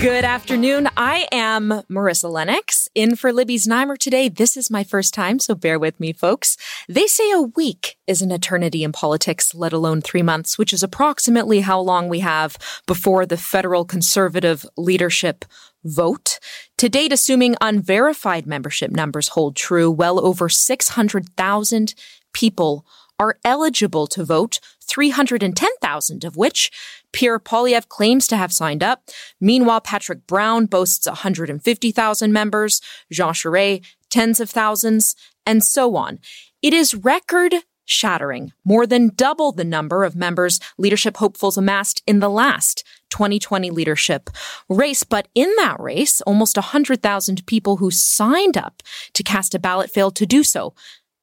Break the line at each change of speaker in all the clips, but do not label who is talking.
Good afternoon. I am Marissa Lennox in for Libby's Znaimer today. This is my first time, so bear with me, folks. They say a week is an eternity in politics, let alone three months, which is approximately how long we have before the federal conservative leadership vote. To date, assuming unverified membership numbers hold true, well over 600,000 people are eligible to vote, 310,000 of which Pierre Poilievre claims to have signed up. Meanwhile, Patrick Brown boasts 150,000 members, Jean Charest, tens of thousands, and so on. It is record shattering, more than double the number of members leadership hopefuls amassed in the last 2020 leadership race. But in that race, almost 100,000 people who signed up to cast a ballot failed to do so.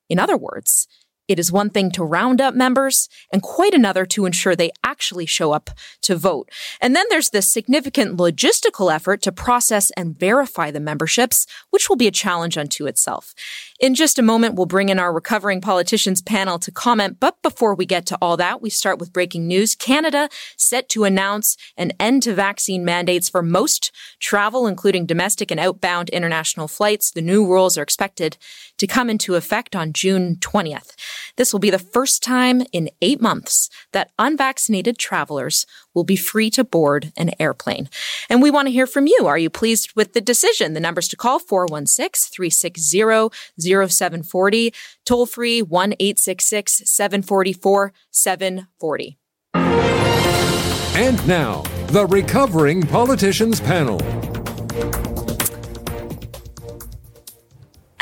In other words, it is one thing to round up members and quite another to ensure they actually show up to vote. And then there's this significant logistical effort to process and verify the memberships, which will be a challenge unto itself. In just a moment, we'll bring in our recovering politicians panel to comment. But before we get to all that, we start with breaking news. Canada set to announce an end to vaccine mandates for most travel, including domestic and outbound international flights. The new rules are expected to come into effect on June 20th. This will be the first time in eight months that unvaccinated travelers will be free to board an airplane. And we want to hear from you. Are you pleased with the decision? The numbers to call 416-360-0740, toll free 1-866-744-740.
And now, the Recovering Politicians Panel.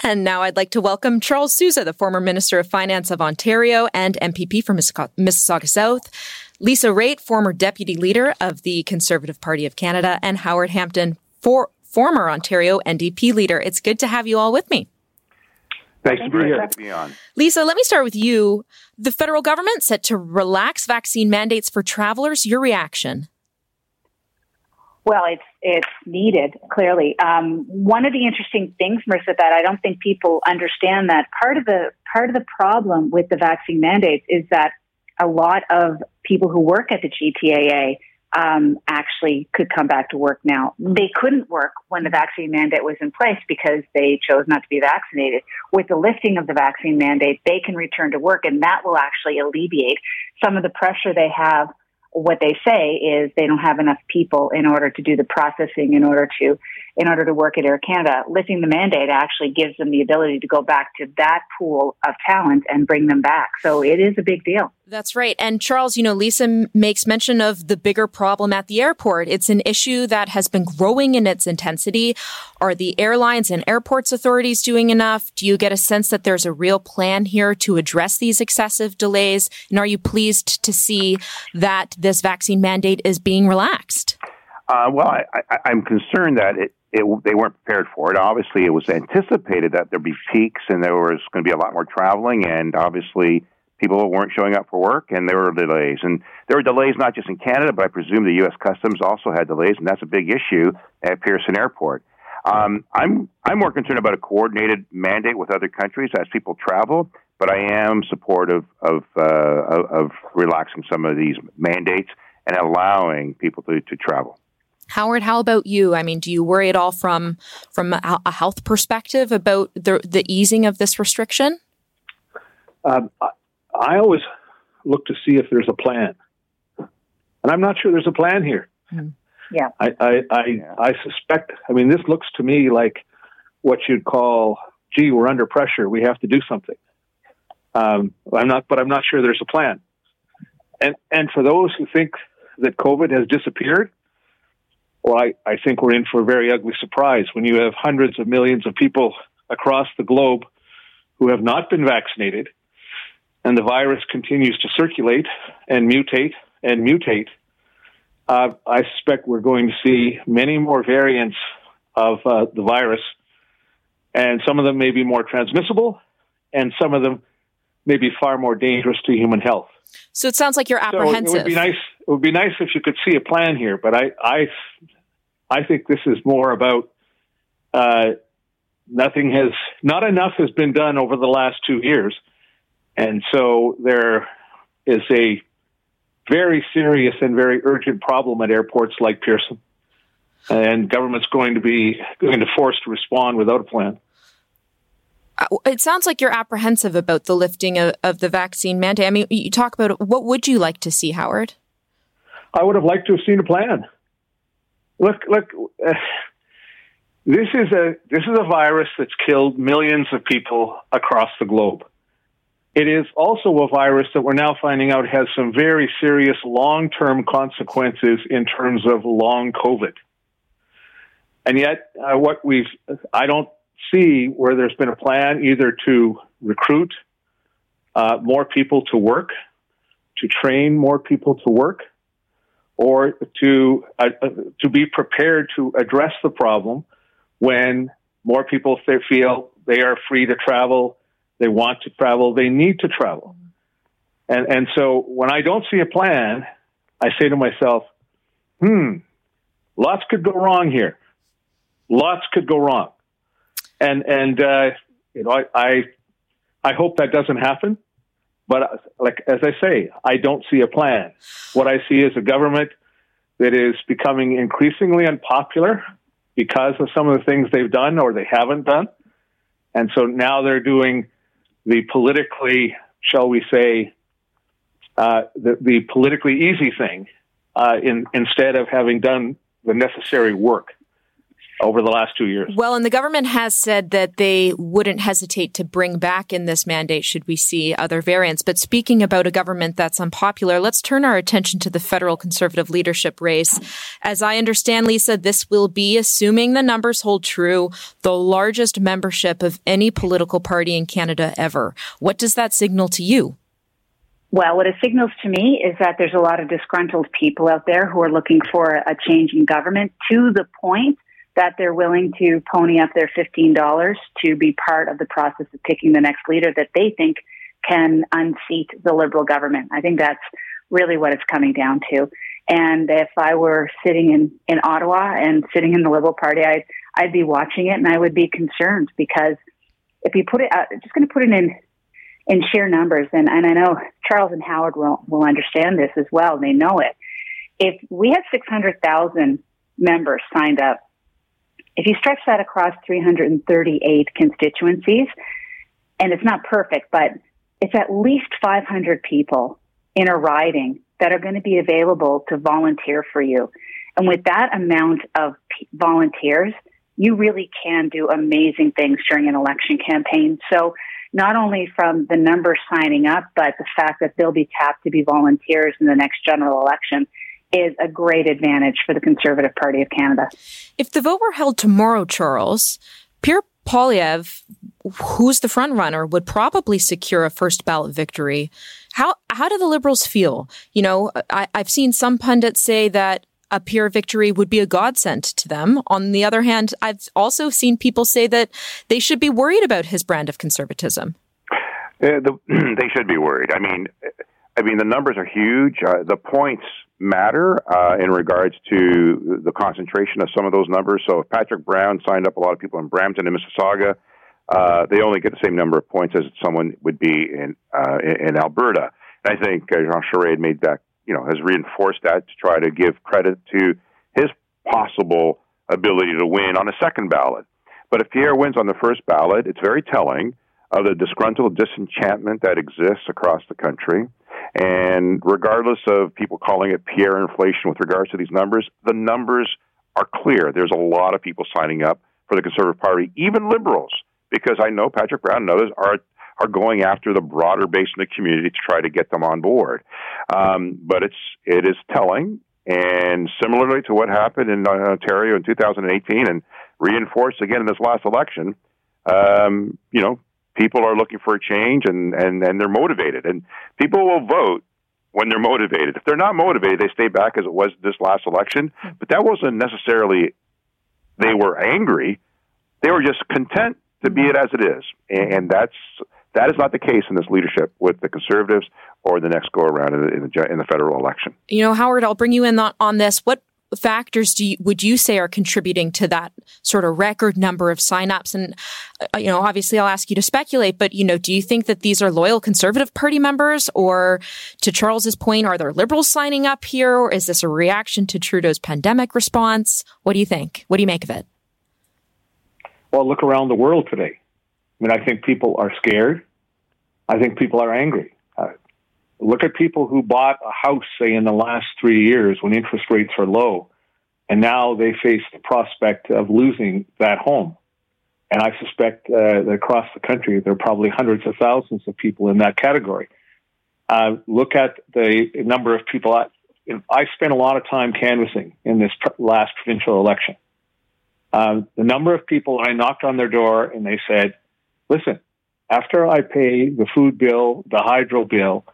And now I'd like to welcome Charles Sousa, the former Minister of Finance of Ontario and MPP for Mississauga South, Lisa Raitt, former Deputy Leader of the Conservative Party of Canada, and Howard Hampton, for, former Ontario NDP Leader. It's good to have you all with me.
Thanks for having me on.
Lisa, let me start with you. The federal government set to relax vaccine mandates for travelers. Your reaction?
Well, it's it's needed clearly. Um, one of the interesting things, Marissa, that I don't think people understand that part of the part of the problem with the vaccine mandates is that a lot of people who work at the GTAA um, actually could come back to work now. They couldn't work when the vaccine mandate was in place because they chose not to be vaccinated. With the lifting of the vaccine mandate, they can return to work, and that will actually alleviate some of the pressure they have what they say is they don't have enough people in order to do the processing in order to in order to work at Air Canada. Lifting the mandate actually gives them the ability to go back to that pool of talent and bring them back. So it is a big deal.
That's right. And Charles, you know, Lisa makes mention of the bigger problem at the airport. It's an issue that has been growing in its intensity. Are the airlines and airports authorities doing enough? Do you get a sense that there's a real plan here to address these excessive delays? And are you pleased to see that this vaccine mandate is being relaxed?
Uh, well, I, am concerned that it, it, they weren't prepared for it. Obviously, it was anticipated that there'd be peaks and there was going to be a lot more traveling, and obviously, people weren't showing up for work, and there were delays. And there were delays not just in Canada, but I presume the U.S. Customs also had delays, and that's a big issue at Pearson Airport. Um, I'm I'm more concerned about a coordinated mandate with other countries as people travel, but I am supportive of uh, of, of relaxing some of these mandates and allowing people to, to travel.
Howard, how about you? I mean, do you worry at all from from a health perspective about the the easing of this restriction?
Um, I always look to see if there's a plan, and I'm not sure there's a plan here.
Mm. Yeah,
I I I, yeah. I suspect. I mean, this looks to me like what you'd call, "Gee, we're under pressure. We have to do something." Um, I'm not, but I'm not sure there's a plan. And and for those who think that COVID has disappeared, well, I, I think we're in for a very ugly surprise when you have hundreds of millions of people across the globe who have not been vaccinated, and the virus continues to circulate and mutate and mutate. uh, I suspect we're going to see many more variants of uh, the virus, and some of them may be more transmissible, and some of them may be far more dangerous to human health.
So it sounds like you're apprehensive.
So it would be nice. It would be nice if you could see a plan here, but I, I, I think this is more about uh, nothing has, not enough has been done over the last two years, and so there is a very serious and very urgent problem at airports like Pearson, and government's going to be going to force to respond without a plan.
Uh, it sounds like you're apprehensive about the lifting of, of, the vaccine mandate. I mean, you talk about. What would you like to see, Howard?
I would have liked to have seen a plan. Look, look. Uh, this is a this is a virus that's killed millions of people across the globe. It is also a virus that we're now finding out has some very serious long term consequences in terms of long COVID. And yet, uh, what we've, I don't see where there's been a plan either to recruit uh, more people to work, to train more people to work, or to uh, uh to be prepared to address the problem when more people feel they are free to travel, they want to travel, they need to travel. And and so when I don't see a plan, I say to myself, "Hmm, lots could go wrong here. Lots could go wrong." and and uh, you know I, I I hope that doesn't happen. But uh, like as I say, I don't see a plan. What I see is a government that is becoming increasingly unpopular because of some of the things they've done or they haven't done, and so now they're doing the politically, shall we say, uh, the, the politically easy thing uh, in, instead of having done the necessary work over the last two years.
Well, and the government has said that they wouldn't hesitate to bring back in this mandate should we see other variants. But speaking about a government that's unpopular, let's turn our attention to the federal conservative leadership race. As I understand, Lisa, this will be, assuming the numbers hold true, the largest membership of any political party in Canada ever. What does that signal to you?
Well, what it signals to me is that there's a lot of disgruntled people out there who are looking for a change in government to the point that they're willing to pony up their $15 to be part of the process of picking the next leader that they think can unseat the Liberal government. I think that's really what it's coming down to. And if I were sitting in, in Ottawa and sitting in the Liberal Party, I'd, I'd be watching it and I would be concerned because if you put it, uh, just going to put it in, in sheer numbers, and, and I know Charles and Howard will, will understand this as well. They know it. If we had 600,000 members signed up if you stretch that across 338 constituencies, and it's not perfect, but it's at least 500 people in a riding that are going to be available to volunteer for you. And with that amount of volunteers, you really can do amazing things during an election campaign. So not only from the numbers signing up, but the fact that they'll be tapped to be volunteers in the next general election is a great advantage for the Conservative Party of Canada.
If the vote were held tomorrow, Charles, Pierre Poilievre, who's the front runner, would probably secure a first ballot victory. How how do the Liberals feel? You know, I, I've seen some pundits say that a Pierre victory would be a godsend to them. On the other hand, I've also seen people say that they should be worried about his brand of conservatism.
Uh, the, they should be worried. I mean, I mean the numbers are huge. Uh, the points matter uh, in regards to the concentration of some of those numbers. So if Patrick Brown signed up a lot of people in Brampton and Mississauga, uh, they only get the same number of points as someone would be in uh, in Alberta. And I think uh, Jean Charest made that you know has reinforced that to try to give credit to his possible ability to win on a second ballot. But if Pierre wins on the first ballot, it's very telling of the disgruntled disenchantment that exists across the country. And regardless of people calling it Pierre inflation with regards to these numbers, the numbers are clear. There's a lot of people signing up for the Conservative Party, even liberals, because I know Patrick Brown and others are are going after the broader base in the community to try to get them on board. Um, but it's it is telling, and similarly to what happened in Ontario in 2018, and reinforced again in this last election, um, you know, people are looking for a change and, and, and they're motivated. And people will vote when they're motivated. If they're not motivated, they stay back as it was this last election. But that wasn't necessarily they were angry; they were just content to be it as it is, and that's that is not the case in this leadership with the conservatives or the next go around in the, in the, in the federal election.
You know, Howard, I'll bring you in on, on this. What factors do you, would you say are contributing to that sort of record number of signups? And, uh, you know, obviously I'll ask you to speculate, but, you know, do you think that these are loyal Conservative Party members? Or to Charles's point, are there liberals signing up here? Or is this a reaction to Trudeau's pandemic response? What do you think? What do you make of it?
Well, look around the world today. I mean, I think people are scared. I think people are angry. Look at people who bought a house, say, in the last three years when interest rates are low, and now they face the prospect of losing that home. And I suspect uh, that across the country, there are probably hundreds of thousands of people in that category. Uh, look at the number of people. I, I spent a lot of time canvassing in this last provincial election. Uh, the number of people I knocked on their door and they said, listen, after I pay the food bill, the hydro bill,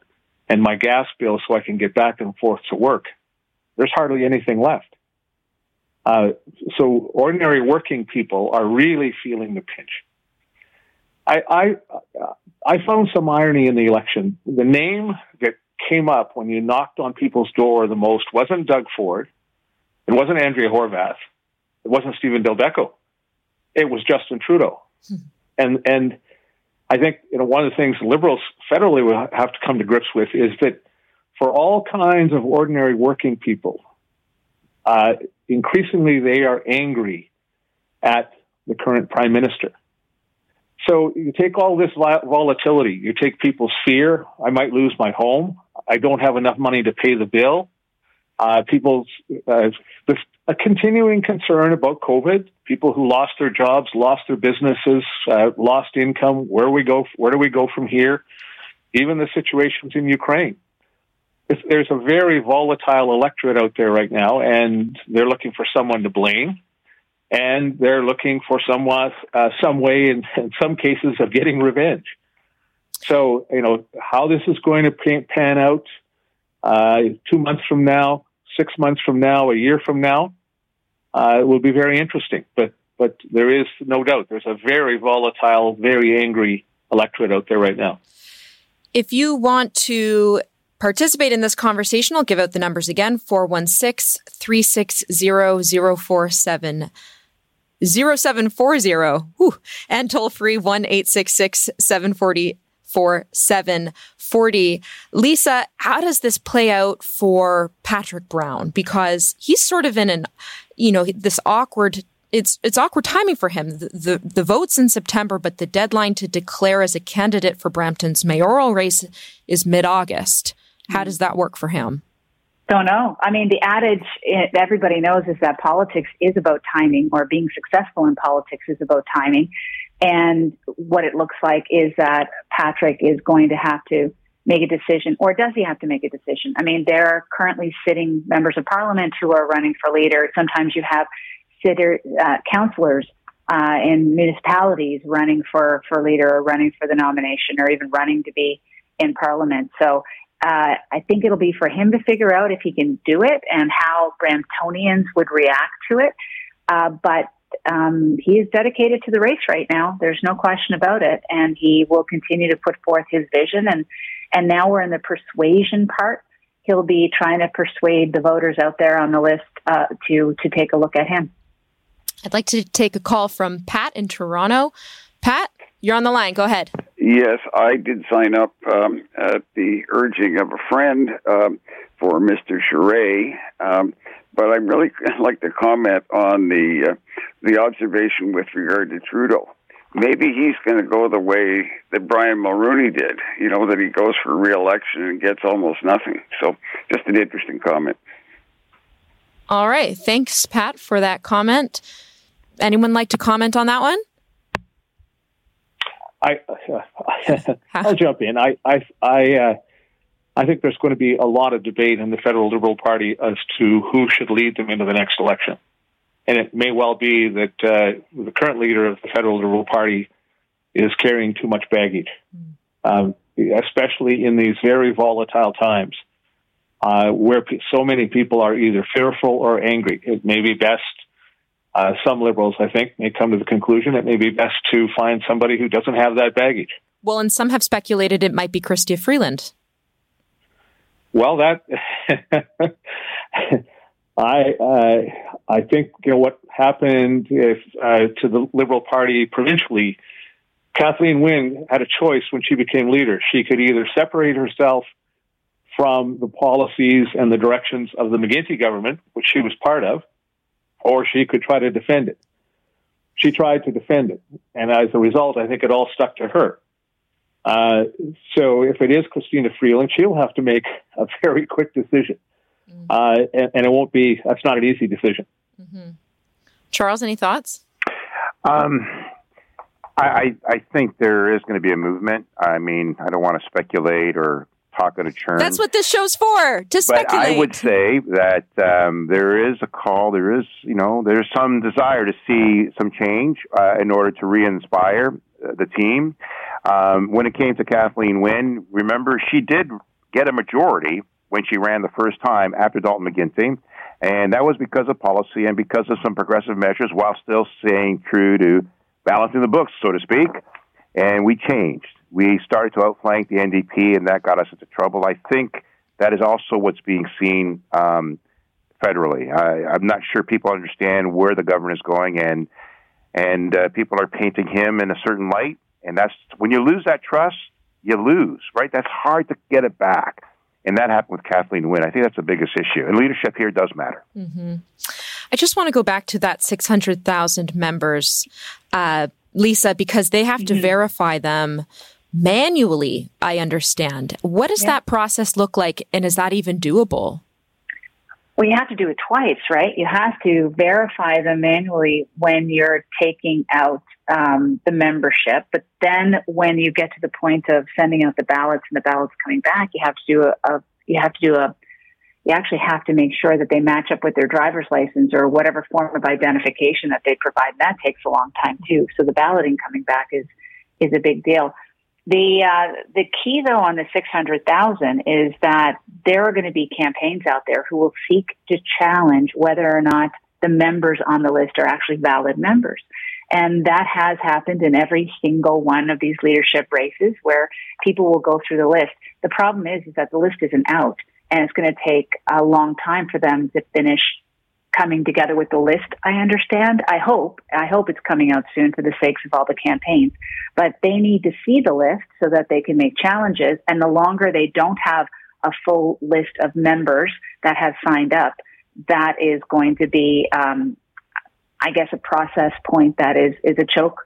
and my gas bill so I can get back and forth to work, there's hardly anything left. Uh, so ordinary working people are really feeling the pinch. I, I, I found some irony in the election. The name that came up when you knocked on people's door the most wasn't Doug Ford. It wasn't Andrea Horwath. It wasn't Steven Del Duca. It was Justin Trudeau. Hmm. And, and I think you know one of the things liberals federally will have to come to grips with is that for all kinds of ordinary working people, uh, increasingly they are angry at the current prime minister. So you take all this volatility, you take people's fear. I might lose my home. I don't have enough money to pay the bill. Uh, people's uh, a continuing concern about COVID. People who lost their jobs, lost their businesses, uh, lost income. Where we go? Where do we go from here? Even the situations in Ukraine. There's a very volatile electorate out there right now, and they're looking for someone to blame, and they're looking for someone, uh, some way, in, in some cases, of getting revenge. So, you know, how this is going to pan out uh, two months from now, six months from now, a year from now, uh, it will be very interesting. But but there is no doubt there's a very volatile, very angry electorate out there right now.
If you want to participate in this conversation, I'll give out the numbers again 416 360 0740 and toll free 1 866 740 4740. Lisa, how does this play out for Patrick Brown? Because he's sort of in an, you know, this awkward it's it's awkward timing for him. The, the, the votes in September, but the deadline to declare as a candidate for Brampton's mayoral race is mid August. How does that work for him?
Don't know. I mean, the adage eh, everybody knows is that politics is about timing, or being successful in politics is about timing. And what it looks like is that Patrick is going to have to make a decision, or does he have to make a decision? I mean, there are currently sitting members of parliament who are running for leader. Sometimes you have sitter, uh, councillors uh, in municipalities running for, for leader or running for the nomination or even running to be in parliament. So uh, I think it'll be for him to figure out if he can do it and how Bramptonians would react to it. Uh, but um, he is dedicated to the race right now. There's no question about it, and he will continue to put forth his vision. and And now we're in the persuasion part. He'll be trying to persuade the voters out there on the list uh, to to take a look at him.
I'd like to take a call from Pat in Toronto. Pat, you're on the line. Go ahead.
Yes, I did sign up um, at the urging of a friend um, for Mr. Charest. Um, but I'd really like to comment on the uh, the observation with regard to Trudeau. Maybe he's going to go the way that Brian Mulroney did. You know that he goes for re-election and gets almost nothing. So, just an interesting comment.
All right, thanks, Pat, for that comment. Anyone like to comment on that one?
I uh, I'll jump in. I I I. Uh, I think there's going to be a lot of debate in the federal Liberal Party as to who should lead them into the next election. And it may well be that uh, the current leader of the federal Liberal Party is carrying too much baggage, um, especially in these very volatile times. uh, where so many people are either fearful or angry. It may be best. Uh, some liberals, I think, may come to the conclusion it may be best to find somebody who doesn't have that baggage.
Well, and some have speculated it might be Chrystia Freeland.
Well, that I uh, I think you know what happened if, uh, to the Liberal Party provincially. Kathleen Wynne had a choice when she became leader. She could either separate herself from the policies and the directions of the McGuinty government, which she was part of, or she could try to defend it. She tried to defend it, and as a result, I think it all stuck to her. Uh, so if it is Christina Freeland, she'll have to make a very quick decision. Mm-hmm. Uh, and, and, it won't be, that's not an easy decision.
Mm-hmm. Charles, any thoughts?
Um, I, I think there is going to be a movement. I mean, I don't want to speculate or talk out a turn.
That's what this show's for, to speculate.
But I would say that um, there is a call, there is, you know, there's some desire to see some change uh, in order to re-inspire the team. Um, when it came to Kathleen Wynne, remember she did get a majority when she ran the first time after Dalton McGuinty, and that was because of policy and because of some progressive measures, while still staying true to balancing the books, so to speak. And we changed. We started to outflank the NDP, and that got us into trouble. I think that is also what's being seen um, federally. I, I'm not sure people understand where the government is going, and and uh, people are painting him in a certain light and that's when you lose that trust, you lose, right? That's hard to get it back. And that happened with Kathleen Wynne. I think that's the biggest issue. And leadership here does matter.
Mm-hmm. I just want to go back to that 600,000 members, uh, Lisa, because they have to mm-hmm. verify them manually, I understand. What does yeah. that process look like? And is that even doable?
Well, you have to do it twice, right? You have to verify them manually when you're taking out um, the membership. But then when you get to the point of sending out the ballots and the ballots coming back, you have to do a, a you have to do a you actually have to make sure that they match up with their driver's license or whatever form of identification that they provide. And that takes a long time too. So the balloting coming back is is a big deal. The uh, the key though on the six hundred thousand is that there are going to be campaigns out there who will seek to challenge whether or not the members on the list are actually valid members. And that has happened in every single one of these leadership races where people will go through the list. The problem is, is that the list isn't out and it's going to take a long time for them to finish coming together with the list. I understand. I hope. I hope it's coming out soon for the sakes of all the campaigns. But they need to see the list so that they can make challenges. And the longer they don't have a full list of members that have signed up, that is going to be, um, I guess, a process point that is is a choke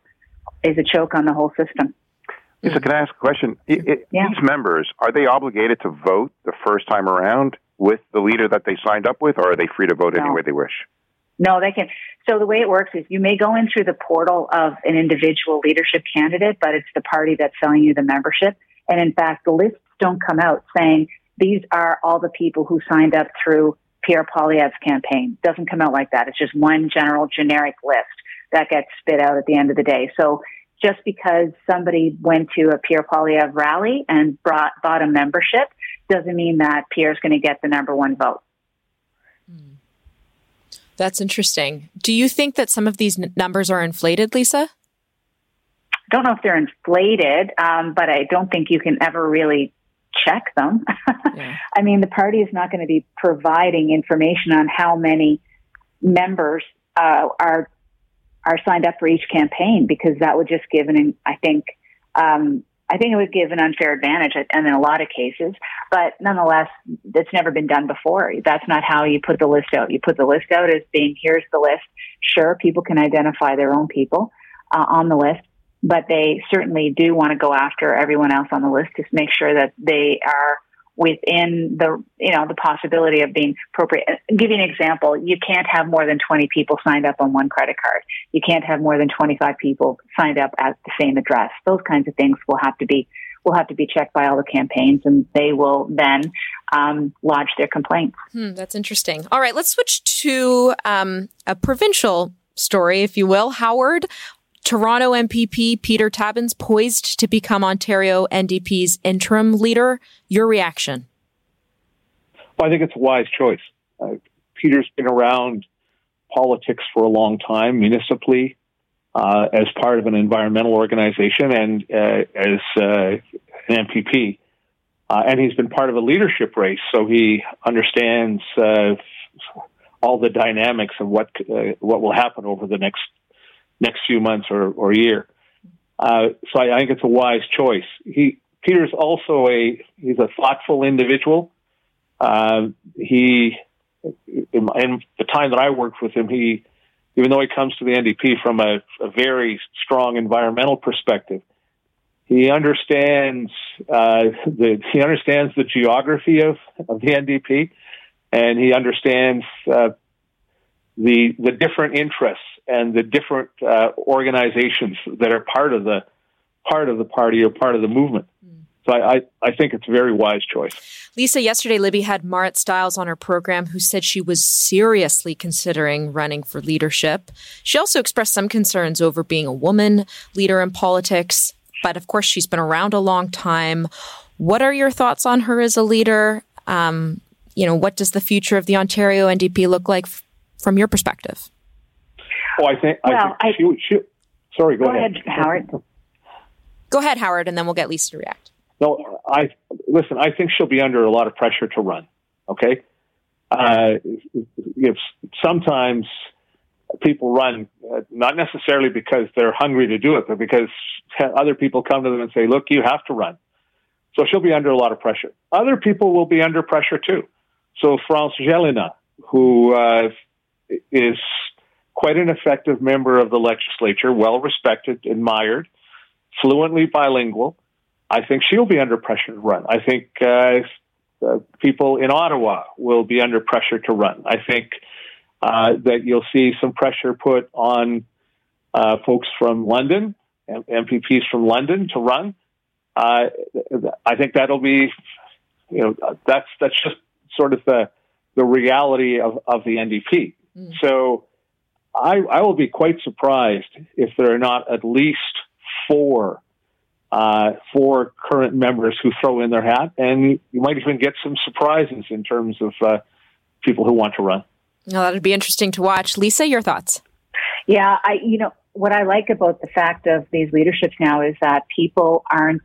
is a choke on the whole system.
Lisa, can I ask a question? It, it, yeah. These members are they obligated to vote the first time around? With the leader that they signed up with, or are they free to vote no. any way they wish?
No, they can. So the way it works is you may go in through the portal of an individual leadership candidate, but it's the party that's selling you the membership. And in fact, the lists don't come out saying these are all the people who signed up through Pierre Poilievre's campaign. It doesn't come out like that. It's just one general generic list that gets spit out at the end of the day. So just because somebody went to a Pierre Poilievre rally and brought, bought a membership doesn't mean that Pierre's going to get the number one vote. Hmm.
That's interesting. Do you think that some of these n- numbers are inflated, Lisa?
I don't know if they're inflated, um, but I don't think you can ever really check them. yeah. I mean, the party is not going to be providing information on how many members uh, are are signed up for each campaign because that would just give an, I think, um, I think it would give an unfair advantage and in a lot of cases, but nonetheless, it's never been done before. That's not how you put the list out. You put the list out as being, here's the list. Sure, people can identify their own people uh, on the list, but they certainly do want to go after everyone else on the list to make sure that they are within the you know the possibility of being appropriate. I'll give you an example. You can't have more than 20 people signed up on one credit card. You can't have more than 25 people signed up at the same address. Those kinds of things will have to be will have to be checked by all the campaigns, and they will then um, lodge their complaints.
Hmm, that's interesting. All right, let's switch to um, a provincial story, if you will. Howard, Toronto MPP Peter Tabuns poised to become Ontario NDP's interim leader. Your reaction?
Well, I think it's a wise choice. Uh, Peter's been around politics for a long time, municipally, uh, as part of an environmental organization, and uh, as uh, an MPP. Uh, and he's been part of a leadership race, so he understands uh, all the dynamics of what what will happen over the next next few months or, or year. so I, I think it's a wise choice. He Peter's also a he's a thoughtful individual. Uh, he, in, in, the time that I worked with him, he, even though he comes to the NDP from a, a very strong environmental perspective, he understands uh, the he understands the geography of, of the NDP, and he understands uh, the the different interests and the different uh, organizations that are part of the part of the party or part of the movement. So I, I, I, think it's a very wise choice.
Lisa, yesterday Libby had Marit Stiles on her program who said she was seriously considering running for leadership. She also expressed some concerns over being a woman leader in politics, but of course she's been around a long time. What are your thoughts on her as a leader? Um, you know, what does the future of the Ontario NDP look like f- from your perspective?
Well, I think, well, I think she, she, sorry, go,
go ahead. ahead, Howard.
Go ahead, Howard, and then we'll get Lisa to react.
No, I listen. I think she'll be under a lot of pressure to run. Okay, uh, if sometimes people run uh, not necessarily because they're hungry to do it, but because other people come to them and say, "Look, you have to run." So she'll be under a lot of pressure. Other people will be under pressure too. So France Gélinas, who uh, is quite an effective member of the legislature, well respected, admired, fluently bilingual. I think she'll be under pressure to run. I think uh, uh, people in Ottawa will be under pressure to run. I think uh, that you'll see some pressure put on uh, folks from London, MPPs from London, to run. Uh, I think that'll be, you know, that's that's just sort of the the reality of, of the NDP. Mm. So I, I will be quite surprised if there are not at least four uh, for current members who throw in their hat, and you might even get some surprises in terms of uh, people who want to run.
Well, that'd be interesting to watch. Lisa, your thoughts?
Yeah, I you know what I like about the fact of these leaderships now is that people aren't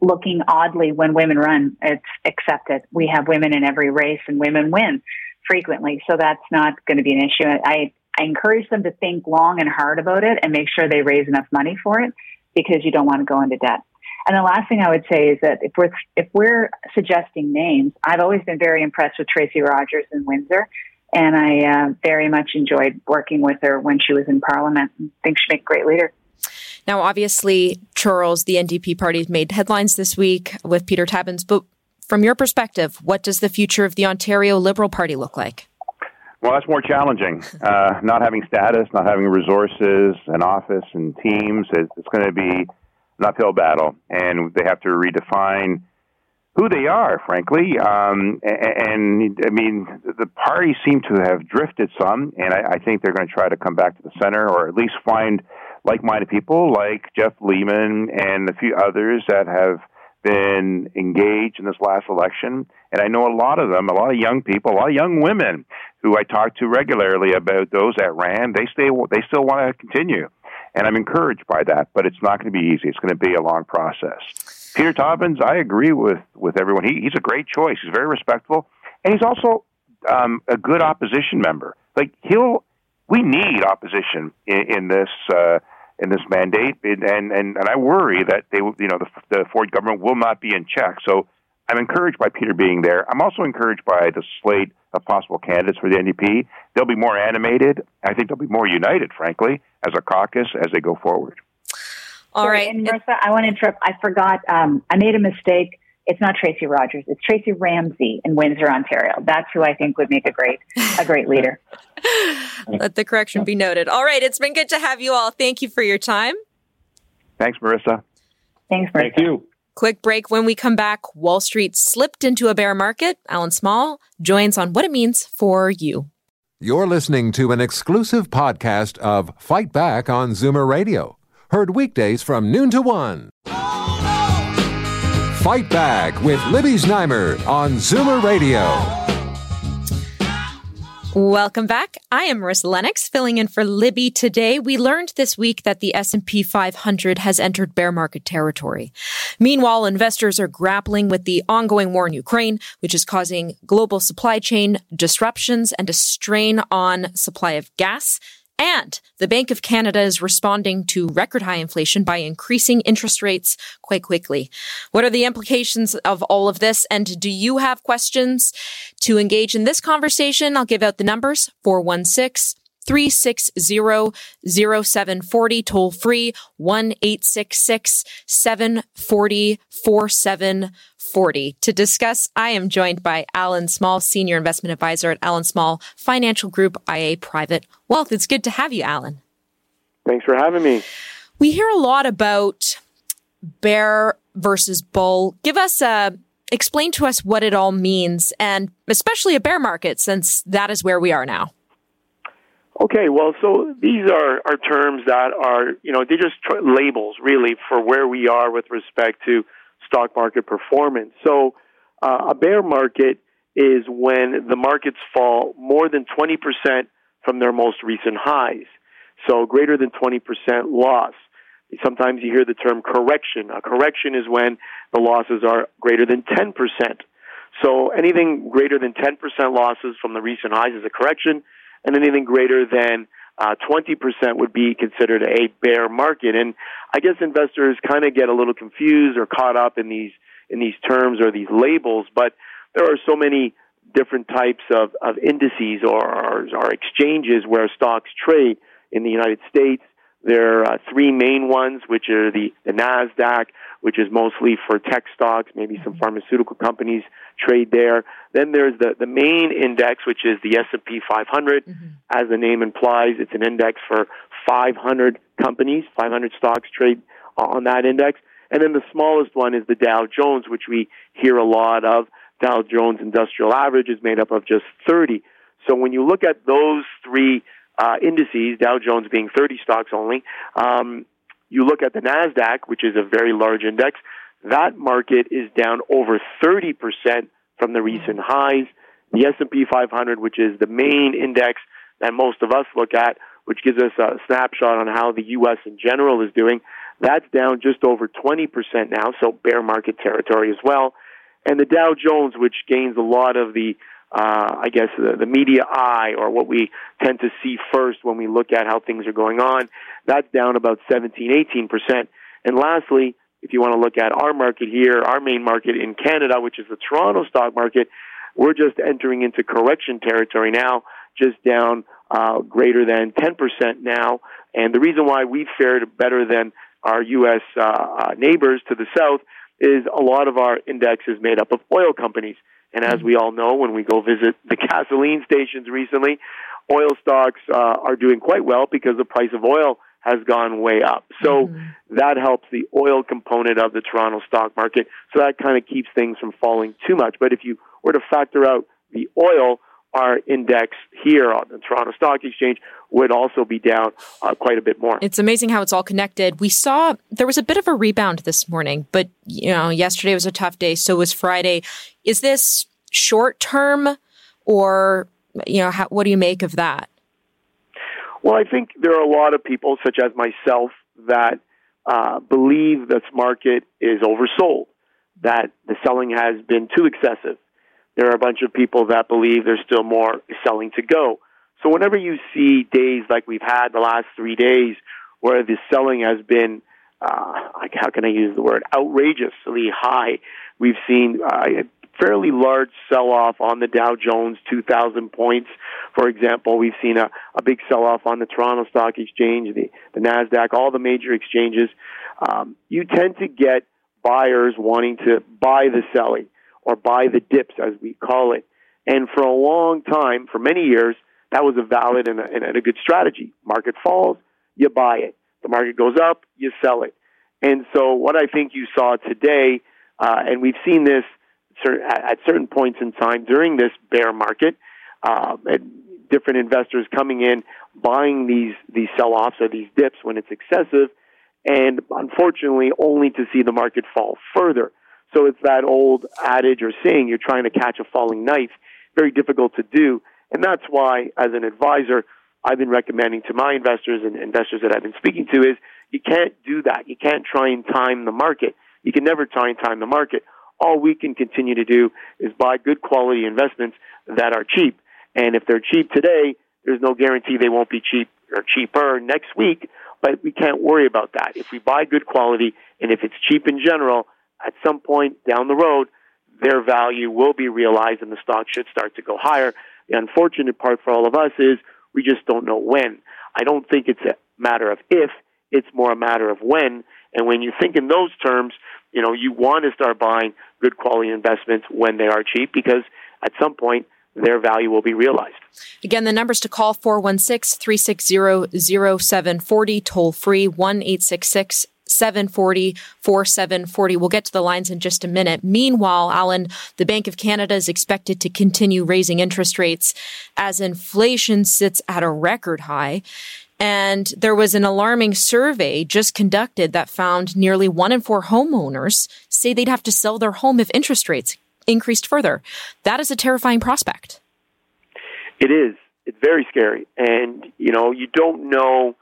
looking oddly when women run. It's accepted. We have women in every race, and women win frequently, so that's not going to be an issue. I I encourage them to think long and hard about it and make sure they raise enough money for it because you don't want to go into debt. And the last thing I would say is that if we're if we're suggesting names, I've always been very impressed with Tracy Rogers in Windsor, and I uh, very much enjoyed working with her when she was in Parliament. I think she'd make a great leader.
Now, obviously, Charles, the NDP party made headlines this week with Peter Tabuns, but from your perspective, what does the future of the Ontario Liberal Party look like?
Well, that's more challenging. Uh, not having status, not having resources, an office, and teams. It's going to be an uphill battle, and they have to redefine who they are, frankly. Um, and, and, I mean, the parties seem to have drifted some, and I, I think they're going to try to come back to the center, or at least find like-minded people like Jeff Lehman and a few others that have been engaged in this last election. And I know a lot of them, a lot of young people, a lot of young women who I talk to regularly about those that ran, they stay, they still want to continue, and I'm encouraged by that. But it's not going to be easy. It's going to be a long process. Peter Tabuns, I agree with with everyone. He, he's a great choice. He's very respectful, and he's also um, a good opposition member. Like he'll, we need opposition in, in this. Uh, in this mandate, and and and I worry that they, you know, the, the Ford government will not be in check. So I'm encouraged by Peter being there. I'm also encouraged by the slate of possible candidates for the NDP. They'll be more animated. I think they'll be more united, frankly, as a caucus as they go forward.
All
Sorry,
right,
and Marissa, I want to interrupt. I forgot. Um, I made a mistake. It's not Tracy Rogers. It's Tracy Ramsey in Windsor, Ontario. That's who I think would make a great a great leader.
Let the correction be noted. All right, it's been good to have you all. Thank you for your time.
Thanks, Marissa.
Thanks, Marissa.
Thank you.
Quick break. When we come back, Wall Street slipped into a bear market. Alan Small joins on what it means for you.
You're listening to an exclusive podcast of Fight Back on Zoomer Radio. Heard weekdays from noon to one. Oh, no. Fight Back with Libby Znaimer on Zoomer Radio.
Welcome back. I am Marissa Lennox, filling in for Libby today. We learned this week that the S&P 500 has entered bear market territory. Meanwhile, investors are grappling with the ongoing war in Ukraine, which is causing global supply chain disruptions and a strain on supply of gas and the Bank of Canada is responding to record high inflation by increasing interest rates quite quickly. What are the implications of all of this? And do you have questions to engage in this conversation? I'll give out the numbers 416 360-0740, toll free, 1-866-740-4740. To discuss, I am joined by Alan Small, Senior Investment Advisor at Alan Small Financial Group, IA Private Wealth. It's good to have you, Alan.
Thanks for having me.
We hear a lot about bear versus bull. Give us a explain to us what it all means and especially a bear market since that is where we are now.
Okay, well, so these are, are terms that are, you know, they're just tr- labels really for where we are with respect to stock market performance. So uh, a bear market is when the markets fall more than 20% from their most recent highs. So greater than 20% loss. Sometimes you hear the term correction. A correction is when the losses are greater than 10%. So anything greater than 10% losses from the recent highs is a correction and anything greater than uh, 20% would be considered a bear market. And I guess investors kind of get a little confused or caught up in these in these terms or these labels, but there are so many different types of, of indices or, or, or exchanges where stocks trade in the United States. There are uh, three main ones, which are the, the NASDAQ, which is mostly for tech stocks, maybe some pharmaceutical companies trade there. Then there's the, the main index, which is the S&P 500. Mm-hmm. As the name implies, it's an index for 500 companies, 500 stocks trade on that index. And then the smallest one is the Dow Jones, which we hear a lot of. Dow Jones Industrial Average is made up of just 30. So when you look at those three uh, indices, Dow Jones being 30 stocks only, um, you look at the Nasdaq, which is a very large index. That market is down over 30% from the recent highs. The S&P 500, which is the main index that most of us look at, which gives us a snapshot on how the U.S. in general is doing, that's down just over 20% now, so bear market territory as well. And the Dow Jones, which gains a lot of the uh, I guess, the, the media eye or what we tend to see first when we look at how things are going on. That's down about 17, 18%. And lastly, if you want to look at our market here, our main market in Canada, which is the Toronto stock market, we're just entering into correction territory now, just down uh, greater than 10% now. And the reason why we've fared better than our U.S. Uh, uh, neighbors to the south is a lot of our index is made up of oil companies. And as we all know, when we go visit the gasoline stations recently, oil stocks uh, are doing quite well because the price of oil has gone way up. So mm-hmm. that helps the oil component of the Toronto stock market. So that kind of keeps things from falling too much. But if you were to factor out the oil, our index here on the Toronto Stock Exchange would also be down uh, quite a bit more.
It's amazing how it's all connected. We saw there was a bit of a rebound this morning, but you know, yesterday was a tough day, so was Friday. Is this short term or you know, how, what do you make of that?
Well, I think there are a lot of people such as myself that uh, believe this market is oversold, that the selling has been too excessive there are a bunch of people that believe there's still more selling to go. So whenever you see days like we've had the last three days where the selling has been, uh, how can I use the word, outrageously high, we've seen uh, a fairly large sell-off on the Dow Jones, 2,000 points, for example. We've seen a, a big sell-off on the Toronto Stock Exchange, the, the NASDAQ, all the major exchanges. Um, you tend to get buyers wanting to buy the selling or buy the dips, as we call it. And for a long time, for many years, that was a valid and a, and a good strategy. Market falls, you buy it. The market goes up, you sell it. And so, what I think you saw today, uh, and we've seen this at certain points in time during this bear market, uh, different investors coming in, buying these these sell-offs or these dips when it's excessive, and unfortunately, only to see the market fall further. So it's that old adage or saying you're trying to catch a falling knife. Very difficult to do. And that's why, as an advisor, I've been recommending to my investors and investors that I've been speaking to is you can't do that. You can't try and time the market. You can never try and time the market. All we can continue to do is buy good quality investments that are cheap. And if they're cheap today, there's no guarantee they won't be cheap or cheaper next week, but we can't worry about that. If we buy good quality and if it's cheap in general, at some point down the road, their value will be realized and the stock should start to go higher. The unfortunate part for all of us is we just don't know when. I don't think it's a matter of if, it's more a matter of when. And when you think in those terms, you know, you want to start buying good quality investments when they are cheap because at some point their value will be realized.
Again, the numbers to call 416 360 0740, toll free 1 866 740 4740. We'll get to the lines in just a minute. Meanwhile, Alan, the Bank of Canada is expected to continue raising interest rates as inflation sits at a record high. And there was an alarming survey just conducted that found nearly one in four homeowners say they'd have to sell their home if interest rates increased further. That is a terrifying prospect.
It is. It's very scary. And, you know, you don't know.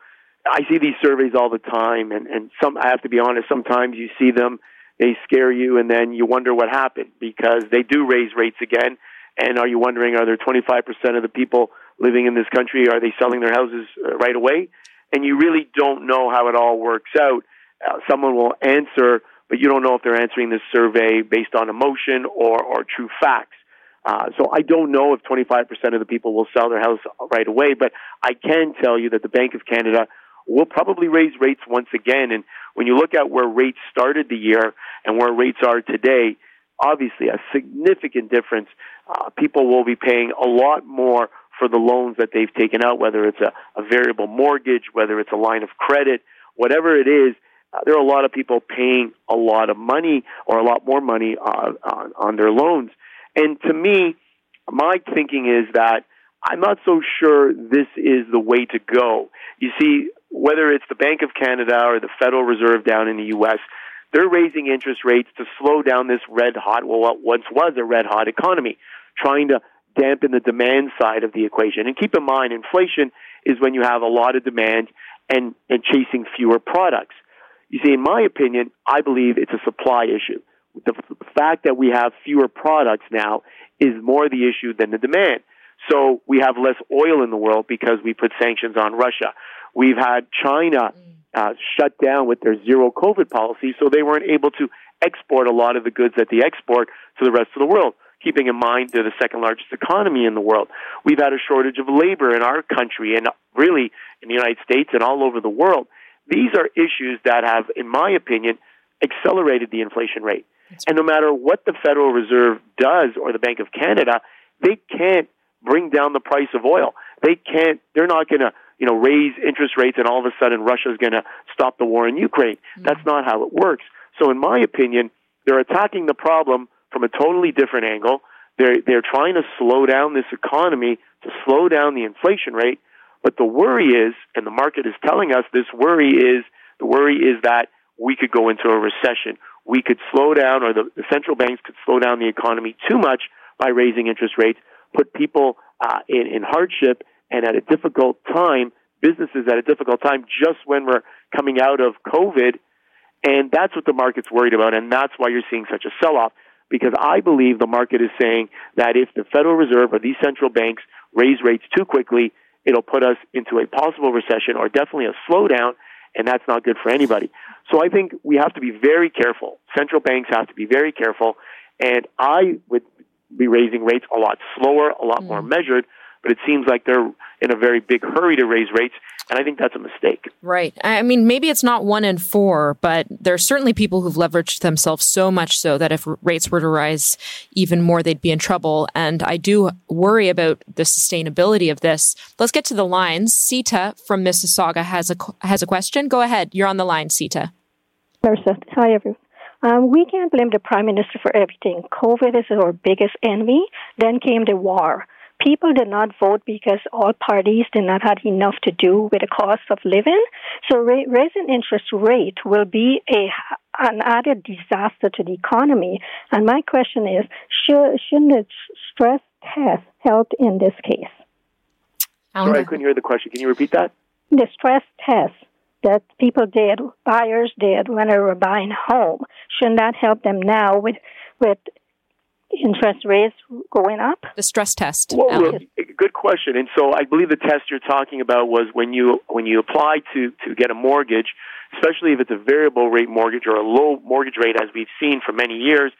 I see these surveys all the time, and, and some, I have to be honest, sometimes you see them, they scare you, and then you wonder what happened because they do raise rates again. And are you wondering, are there 25% of the people living in this country, are they selling their houses uh, right away? And you really don't know how it all works out. Uh, someone will answer but you don't know if they're answering this survey based on emotion or, or true facts. Uh, so I don't know if 25% of the people will sell their house right away, but I can tell you that the Bank of Canada will probably raise rates once again. And when you look at where rates started the year and where rates are today, obviously a significant difference. Uh, people will be paying a lot more for the loans that they've taken out, whether it's a, a variable mortgage, whether it's a line of credit, whatever it is, uh, there are a lot of people paying a lot of money or a lot more money uh, on, on their loans. And to me, my thinking is that I'm not so sure this is the way to go. You see, whether it's the Bank of Canada or the Federal Reserve down in the U.S., they're raising interest rates to slow down this red hot, well, what once was a red hot economy, trying to dampen the demand side of the equation. And keep in mind, inflation is when you have a lot of demand and, and chasing fewer products. You see, in my opinion, I believe it's a supply issue. The fact that we have fewer products now is more the issue than the demand. So we have less oil in the world because we put sanctions on Russia. We've had China mm. uh, shut down with their zero COVID policy, so they weren't able to export a lot of the goods that they export to the rest of the world. Keeping in mind they're the second largest economy in the world. We've had a shortage of labor in our country and really in the United States and all over the world. These are issues that have, in my opinion, accelerated the inflation rate. And no matter what the Federal Reserve does or the Bank of Canada, they can't bring down the price of oil. They can't, they're not going to, you know, raise interest rates and all of a sudden Russia's going to stop the war in Ukraine. Mm-hmm. That's not how it works. So in my opinion, they're attacking the problem from a totally different angle. They're, they're trying to slow down this economy to slow down the inflation rate but the worry is, and the market is telling us this worry is, the worry is that we could go into a recession. We could slow down, or the, the central banks could slow down the economy too much by raising interest rates, put people uh, in, in hardship and at a difficult time, businesses at a difficult time just when we're coming out of COVID. And that's what the market's worried about, and that's why you're seeing such a sell off. Because I believe the market is saying that if the Federal Reserve or these central banks raise rates too quickly, it'll put us into a possible recession or definitely a slowdown, and that's not good for anybody. So I think we have to be very careful. Central banks have to be very careful, and I would be raising rates a lot slower, a lot mm. more measured, but it seems like they're in a very big hurry to raise rates. And I think that's a mistake.
Right. I mean, maybe it's not one in four, but there are certainly people who've leveraged themselves so much so that if rates were to rise even more, they'd be in trouble. And I do worry about the sustainability of this. Let's get to the lines. Sita from Mississauga has a has a question. Go ahead. You're on the line, Sita.
Marissa. Hi, everyone. Um, we can't blame the prime minister for everything. COVID is our biggest enemy. Then came the war people did not vote because all parties did not have enough to do with the cost of living. So ra- raising interest rate will be a an added disaster to the economy. And my question is, should, shouldn't the stress test help in this case?
Sorry, I couldn't hear the question. Can you repeat that?
The stress test that people did, buyers did when they were buying a home, shouldn't that help them now with with interest rates going up?
The stress test.
Well, good question. And so I believe the test you're talking about was when you when you apply to to get a mortgage, especially if it's a variable rate mortgage or a low mortgage rate, as we've seen for many years,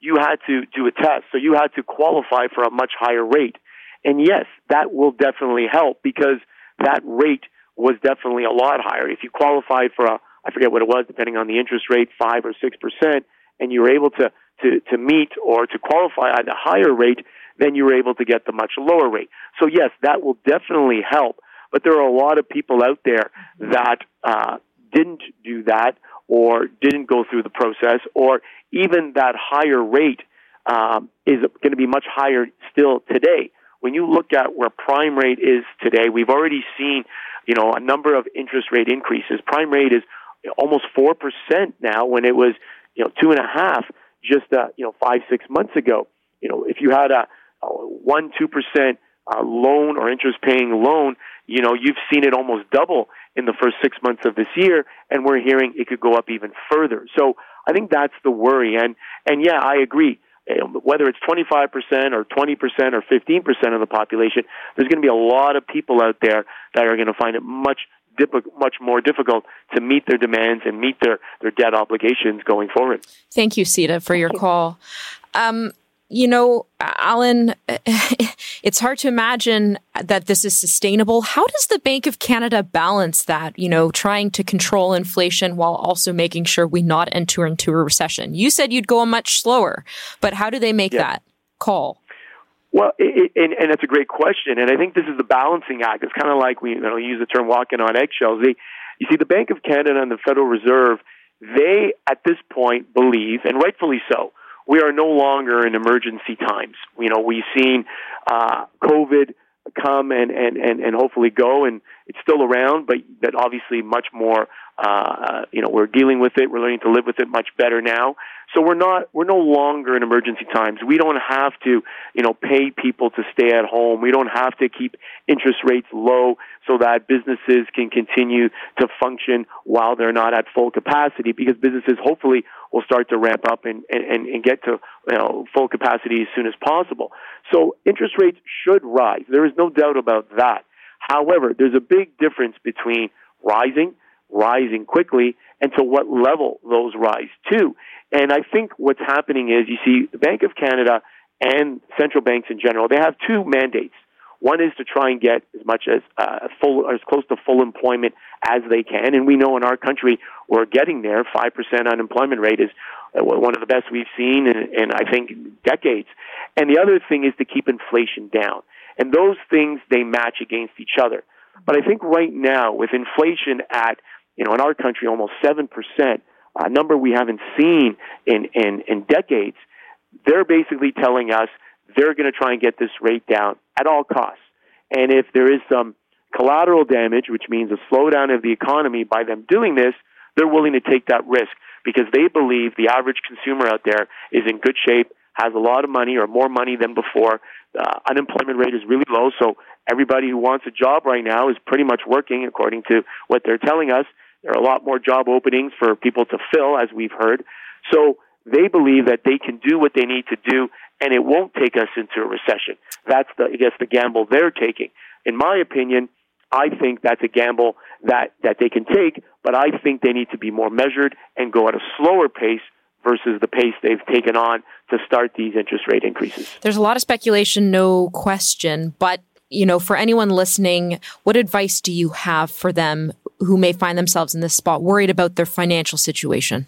you had to do a test. So you had to qualify for a much higher rate. And yes, that will definitely help because that rate was definitely a lot higher. If you qualified for a, I forget what it was, depending on the interest rate, five or six percent, and you were able to to, to meet or to qualify at a higher rate, then you were able to get the much lower rate. So yes, that will definitely help. But there are a lot of people out there that uh, didn't do that or didn't go through the process, or even that higher rate um, is going to be much higher still today. When you look at where prime rate is today, we've already seen, you know, a number of interest rate increases. Prime rate is almost four percent now, when it was, you know, two and a half just uh, you know five six months ago. You know, if you had a, a one two percent uh, loan or interest paying loan, you know you've seen it almost double in the first six months of this year, and we're hearing it could go up even further. So I think that's the worry, and and yeah, I agree. Whether it's 25% or 20% or 15% of the population, there's going to be a lot of people out there that are going to find it much much more difficult to meet their demands and meet their, their debt obligations going forward.
Thank you, Sita, for your call. Um, you know, Alan, it's hard to imagine that this is sustainable. How does the Bank of Canada balance that, you know, trying to control inflation while also making sure we not enter into a recession? You said you'd go much slower, but how do they make yeah. that call?
Well, it, and, and that's a great question, and I think this is the balancing act. It's kind of like we you know, use the term "walking on eggshells." They, you see, the Bank of Canada and the Federal Reserve, they at this point believe, and rightfully so, we are no longer in emergency times. You know, we've seen uh, COVID come and, and, and, and hopefully go, and it's still around, but but obviously much more. Uh, you know, we're dealing with it. We're learning to live with it much better now. So we're not, we're no longer in emergency times. We don't have to, you know, pay people to stay at home. We don't have to keep interest rates low so that businesses can continue to function while they're not at full capacity because businesses hopefully will start to ramp up and, and, and get to, you know, full capacity as soon as possible. So interest rates should rise. There is no doubt about that. However, there's a big difference between rising, rising quickly, and to what level those rise to. And I think what's happening is you see the Bank of Canada and central banks in general, they have two mandates. One is to try and get as much as uh, full, as close to full employment as they can, and we know in our country we're getting there. Five percent unemployment rate is uh, one of the best we've seen in, in I think decades. And the other thing is to keep inflation down, and those things they match against each other. But I think right now with inflation at you know in our country almost seven percent, a number we haven't seen in, in, in decades, they're basically telling us they're going to try and get this rate down at all costs. And if there is some collateral damage, which means a slowdown of the economy by them doing this, they're willing to take that risk because they believe the average consumer out there is in good shape, has a lot of money or more money than before. Uh, unemployment rate is really low, so everybody who wants a job right now is pretty much working according to what they're telling us. There are a lot more job openings for people to fill, as we've heard. So they believe that they can do what they need to do, and it won't take us into a recession. That's the, I guess, the gamble they're taking. In my opinion, I think that's a gamble that, that they can take, but I think they need to be more measured and go at a slower pace versus the pace they've taken on to start these interest rate increases.
There's a lot of speculation, no question, but you know, for anyone listening, what advice do you have for them who may find themselves in this spot, worried about their financial situation?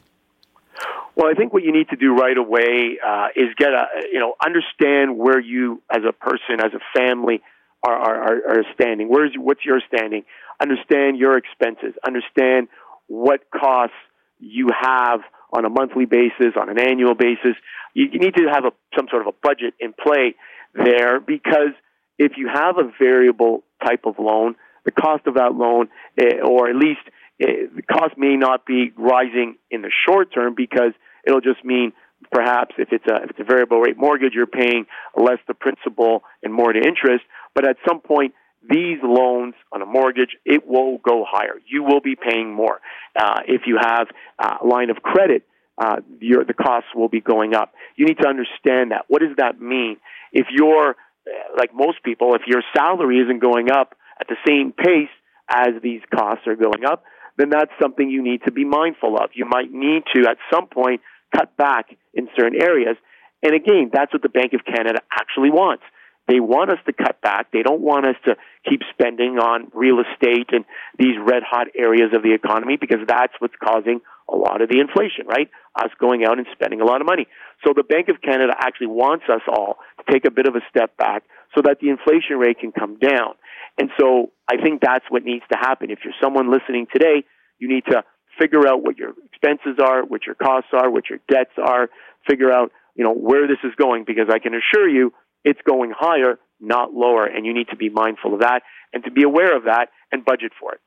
Well, I think what you need to do right away uh, is get a, you know, understand where you, as a person, as a family, are, are, are standing. Where's what's your standing? Understand your expenses. Understand what costs you have on a monthly basis, on an annual basis. You, you need to have a, some sort of a budget in play there because if you have a variable type of loan, the cost of that loan, eh, or at least the cost may not be rising in the short term because it'll just mean perhaps if it's a if it's a variable rate mortgage, you're paying less the principal and more to interest. But at some point, these loans on a mortgage, it will go higher. You will be paying more. Uh, if you have a line of credit, uh, your, the costs will be going up. You need to understand that. What does that mean? If you're, uh, like most people, if your salary isn't going up at the same pace as these costs are going up, then that's something you need to be mindful of. You might need to, at some point, cut back in certain areas. And again, that's what the Bank of Canada actually wants. They want us to cut back. They don't want us to keep spending on real estate and these red hot areas of the economy because that's what's causing a lot of the inflation, right? Us going out and spending a lot of money. So the Bank of Canada actually wants us all to take a bit of a step back so that the inflation rate can come down. And so I think that's what needs to happen. If you're someone listening today, you need to figure out what your expenses are, what your costs are, what your debts are, figure out, you know, where this is going because I can assure you it's going higher, not lower, and you need to be mindful of that and to be aware of that and budget for it.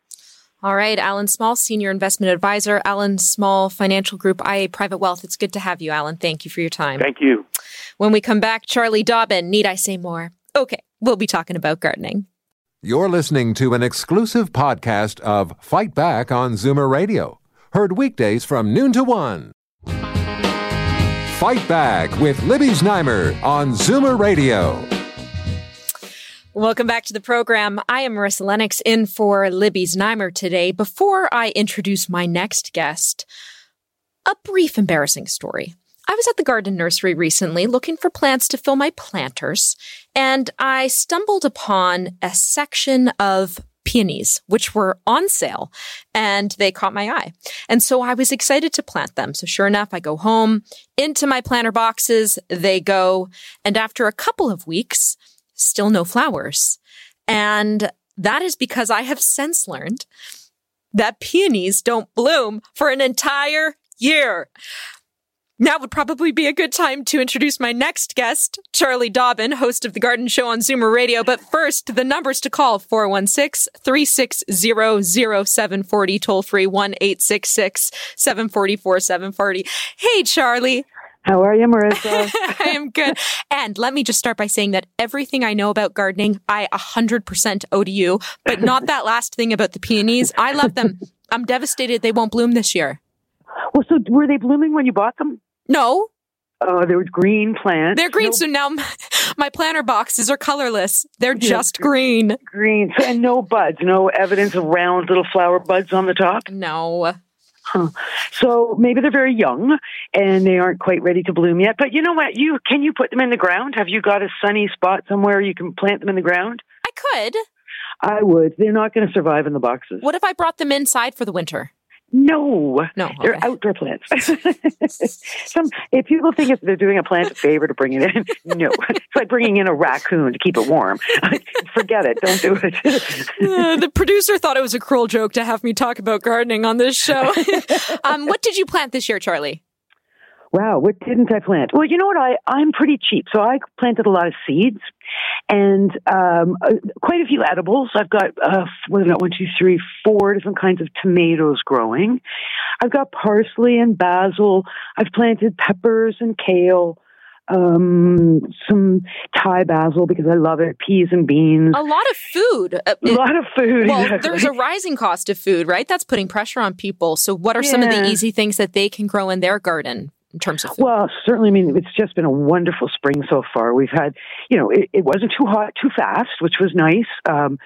All right, Alan Small, Senior Investment Advisor, Alan Small Financial Group, IA Private Wealth. It's good to have you, Alan. Thank you for your time.
Thank you.
When we come back, Charlie Dobbin, need I say more? Okay, we'll be talking about gardening.
You're listening to an exclusive podcast of Fight Back on Zoomer Radio, heard weekdays from noon to one. Fight Back with Libby Znaimer on Zoomer Radio.
Welcome back to the program. I am Marissa Lennox in for Libby Znaimer today. Before I introduce my next guest, a brief embarrassing story. I was at the garden nursery recently looking for plants to fill my planters, and I stumbled upon a section of peonies, which were on sale and they caught my eye. And so I was excited to plant them. So sure enough, I go home into my planter boxes. They go. And after a couple of weeks, still no flowers. And that is because I have since learned that peonies don't bloom for an entire year. Now would probably be a good time to introduce my next guest, Charlie Dobbin, host of The Garden Show on Zoomer Radio. But first, the numbers to call 416 360 0740, toll free 1 866 744 740. Hey, Charlie.
How are you, Marissa?
I am good. And let me just start by saying that everything I know about gardening, I 100% owe to you, but not that last thing about the peonies. I love them. I'm devastated they won't bloom this year.
Well, so were they blooming when you bought them?
No.
Oh, there was green plants.
They're green. No. So now my planter boxes are colorless. They're just green.
Green. And no buds. No evidence of round little flower buds on the top?
No.
Huh. So maybe they're very young and they aren't quite ready to bloom yet. But you know what? You can you put them in the ground? Have you got a sunny spot somewhere you can plant them in the ground?
I could.
I would. They're not going to survive in the boxes.
What if I brought them inside for the winter?
No,
no,
they're outdoor plants. Some if people think if they're doing a plant a favor to bring it in, no, it's like bringing in a raccoon to keep it warm. Forget it, don't do it.
uh, the producer thought it was a cruel joke to have me talk about gardening on this show. um, what did you plant this year, Charlie?
Wow, what didn't I plant? Well, you know what? I I'm pretty cheap, so I planted a lot of seeds and um, uh, quite a few edibles. I've got uh, what have One, two, three, four different kinds of tomatoes growing. I've got parsley and basil. I've planted peppers and kale um, some Thai basil because I love it, peas and beans.
A lot of food.
Uh, a lot of food.
Well,
exactly.
there's a rising cost of food, right? That's putting pressure on people. So, what are yeah. some of the easy things that they can grow in their garden? In terms of food?
Well, certainly. I mean, it's just been a wonderful spring so far. We've had, you know, it, it wasn't too hot, too fast, which was nice. Um,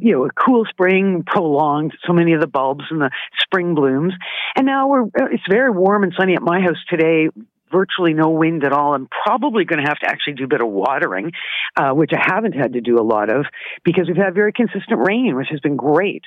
you know, a cool spring prolonged so many of the bulbs and the spring blooms. And now we're, uh, it's very warm and sunny at my house today virtually no wind at all. I'm probably going to have to actually do a bit of watering, uh, which I haven't had to do a lot of because we've had very consistent rain, which has been great.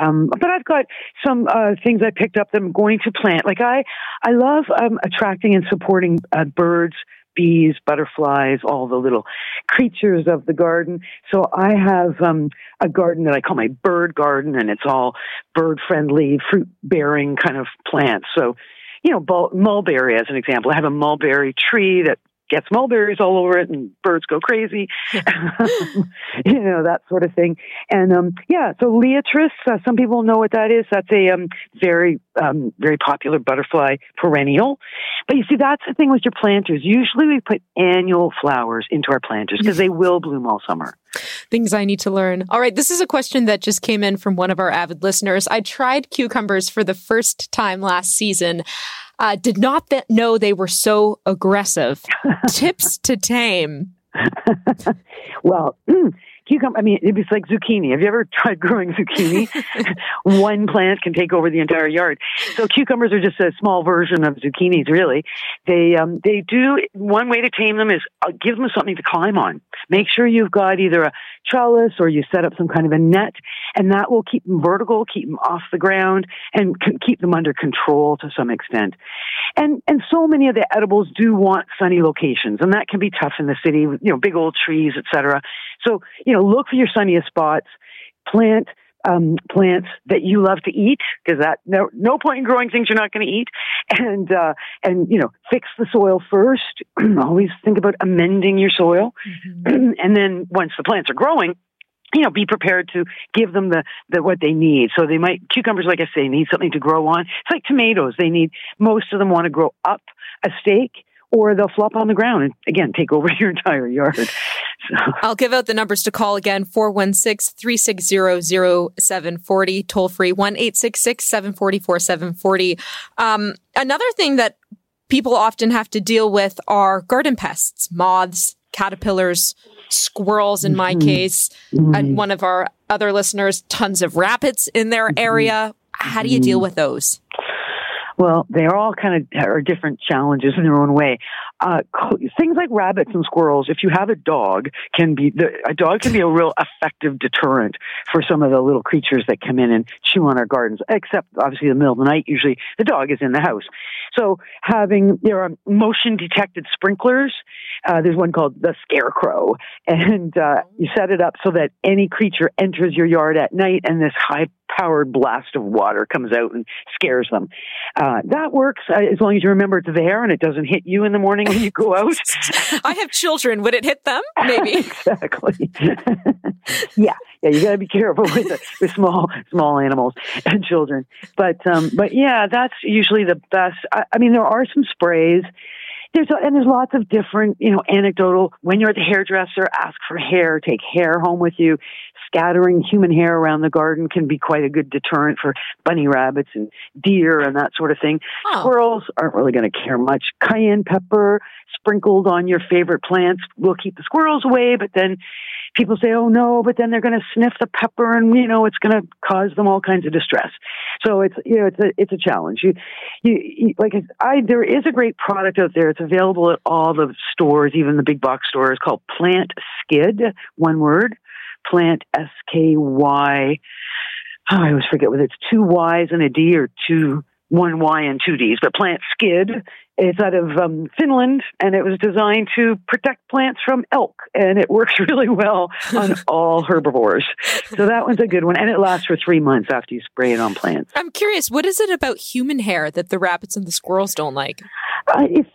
Um, but I've got some uh, things I picked up that I'm going to plant. Like I, I love um, attracting and supporting uh, birds bees, butterflies, all the little creatures of the garden. So I have um, a garden that I call my bird garden, and it's all bird friendly, fruit bearing kind of plants. So you know, mulberry as an example. I have a mulberry tree that gets mulberries all over it and birds go crazy, you know, that sort of thing. And um, yeah, so Liatris, uh, some people know what that is. That's a um, very, um, very popular butterfly perennial. But you see, that's the thing with your planters. Usually we put annual flowers into our planters because they will bloom all summer.
Things I need to learn. All right, this is a question that just came in from one of our avid listeners. I tried cucumbers for the first time last season. Uh, did not th- know they were so aggressive. Tips to tame.
well, cucumber, I mean, it's like zucchini. Have you ever tried growing zucchini? One plant can take over the entire yard. So cucumbers are just a small version of zucchinis, really. They, um, they do, one way to tame them is uh, give them something to climb on. Make sure you've got either a trellis or you set up some kind of a net and that will keep them vertical, keep them off the ground and keep them under control to some extent. And, and so many of the edibles do want sunny locations and that can be tough in the city, you know, big old trees, etc. So, you know, look for your sunniest spots, plant um, plants that you love to eat because that no, no point in growing things you're not going to eat and uh, and you know fix the soil first always think about amending your soil mm-hmm. and then once the plants are growing you know, be prepared to give them the, the what they need. So they might cucumbers, like I say, need something to grow on. It's like tomatoes; they need most of them want to grow up a stake or they'll flop on the ground and again take over your entire yard.
I'll give out the numbers to call again 416 360 0740, toll free 1 866 744 740. Um, another thing that people often have to deal with are garden pests, moths, caterpillars, squirrels in my mm-hmm. case. Mm-hmm. And one of our other listeners, tons of rabbits in their mm-hmm. area. How do you deal mm-hmm. with those?
Well, they are all kind of are different challenges in their own way. Uh, things like rabbits and squirrels, if you have a dog, can be the, a dog can be a real effective deterrent for some of the little creatures that come in and chew on our gardens. Except obviously in the middle of the night, usually the dog is in the house. So having there are motion detected sprinklers. Uh, there's one called the Scarecrow, and uh, you set it up so that any creature enters your yard at night, and this high powered blast of water comes out and scares them. Uh, that works uh, as long as you remember it's there and it doesn't hit you in the morning when you go out.
I have children. Would it hit them? Maybe.
exactly. yeah. Yeah. You got to be careful with, the, with small, small animals and children. But, um, but yeah, that's usually the best. I, I mean, there are some sprays there's a, and there's lots of different, you know, anecdotal. When you're at the hairdresser, ask for hair. Take hair home with you scattering human hair around the garden can be quite a good deterrent for bunny rabbits and deer and that sort of thing. Oh. Squirrels aren't really going to care much. Cayenne pepper sprinkled on your favorite plants will keep the squirrels away, but then people say, "Oh no," but then they're going to sniff the pepper, and you know it's going to cause them all kinds of distress. So it's you know it's a it's a challenge. You, you, you like I there is a great product out there. It's available at all the stores, even the big box stores, called Plant Skid. One word plant S K Y. Oh, I always forget whether it's two Y's and a D or two one Y and two D's, but plant skid. It's out of um, Finland, and it was designed to protect plants from elk, and it works really well on all herbivores. So that one's a good one, and it lasts for three months after you spray it on plants.
I'm curious, what is it about human hair that the rabbits and the squirrels don't like?
Uh, it's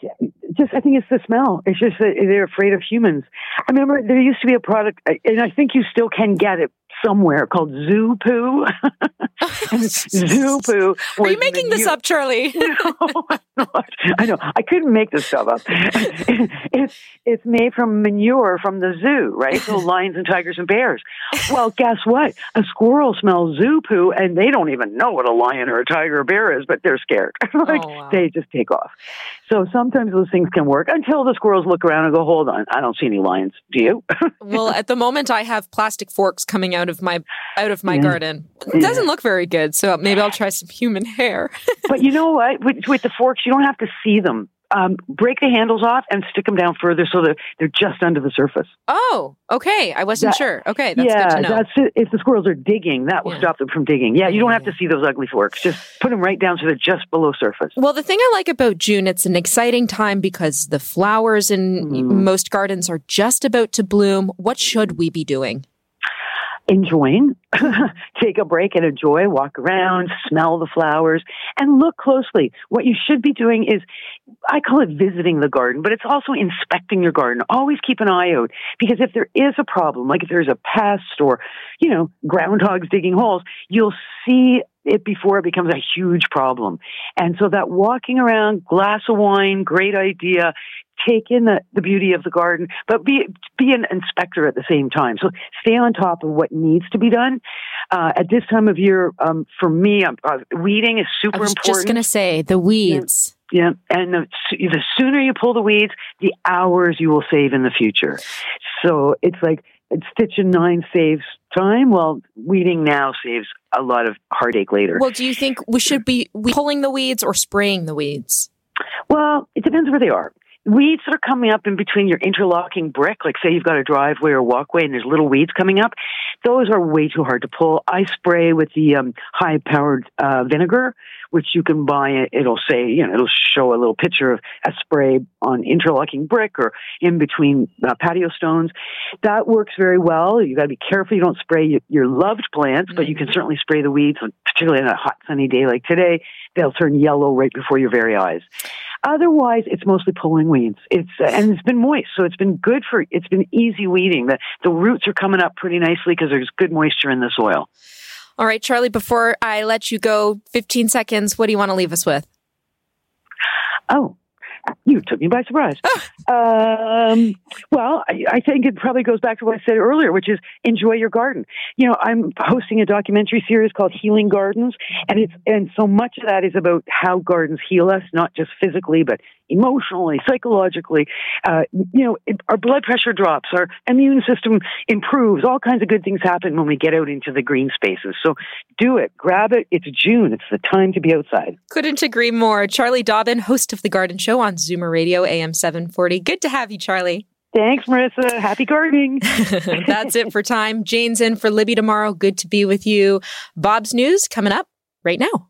just I think it's the smell. It's just that they're afraid of humans. I remember there used to be a product, and I think you still can get it somewhere called Zoo Poo. zoo Poo.
Are you making this up, Charlie?
no, I know. I couldn't make this stuff up. it's it's made from manure from the zoo, right? So lions and tigers and bears. Well, guess what? A squirrel smells zoo poo, and they don't even know what a lion or a tiger or bear is, but they're scared. like oh, wow. they just take off. So sometimes those things can work until the squirrels look around and go, "Hold on, I don't see any lions. Do you?"
well, at the moment, I have plastic forks coming out of my out of my yeah. garden. It doesn't yeah. look very good, so maybe I'll try some human hair.
but you know what? With, with the forks, you don't have to see them um, break the handles off and stick them down further so that they're just under the surface.
Oh, okay. I wasn't that, sure. Okay, that's
yeah,
good to know.
That's it. If the squirrels are digging, that will yeah. stop them from digging. Yeah, you don't have to see those ugly forks. Just put them right down so they're just below surface.
Well, the thing I like about June, it's an exciting time because the flowers in mm. most gardens are just about to bloom. What should we be doing?
enjoying take a break and enjoy, walk around, smell the flowers, and look closely. What you should be doing is, I call it visiting the garden, but it's also inspecting your garden. Always keep an eye out because if there is a problem, like if there's a pest or, you know, groundhogs digging holes, you'll see it before it becomes a huge problem. And so that walking around, glass of wine, great idea take in the, the beauty of the garden, but be be an inspector at the same time. So stay on top of what needs to be done. Uh, at this time of year, um, for me, uh, weeding is super
I was
important.
just going to say the weeds.
Yeah, and the, the sooner you pull the weeds, the hours you will save in the future. So it's like stitching nine saves time. Well, weeding now saves a lot of heartache later.
Well, do you think we should be pulling the weeds or spraying the weeds?
Well, it depends where they are weeds that are coming up in between your interlocking brick, like say you've got a driveway or walkway and there's little weeds coming up, those are way too hard to pull. I spray with the um, high powered uh, vinegar, which you can buy. It'll say, you know, it'll show a little picture of a spray on interlocking brick or in between uh, patio stones. That works very well. You've got to be careful you don't spray your, your loved plants, but you can mm-hmm. certainly spray the weeds, particularly on a hot sunny day like today. They'll turn yellow right before your very eyes. Otherwise, it's mostly pulling weeds. It's uh, and it's been moist, so it's been good for. It's been easy weeding. The the roots are coming up pretty nicely because there's good moisture in the soil.
All right, Charlie. Before I let you go, 15 seconds. What do you want to leave us with?
Oh, you took me by surprise. um, well, I, I, think it probably goes back to what I said earlier, which is enjoy your garden. You know, I'm hosting a documentary series called Healing Gardens, and it's and so much of that is about how gardens heal us, not just physically, but emotionally, psychologically. Uh, you know, it, our blood pressure drops, our immune system improves. All kinds of good things happen when we get out into the green spaces. So do it, grab it. It's June. It's the time to be outside.
Couldn't agree more. Charlie Dobbin, host of the Garden Show on Zoomer Radio, AM 740. Good to have you, Charlie.
Thanks, Marissa. Happy gardening.
That's it for time. Jane's in for Libby tomorrow. Good to be with you. Bob's News coming up right now.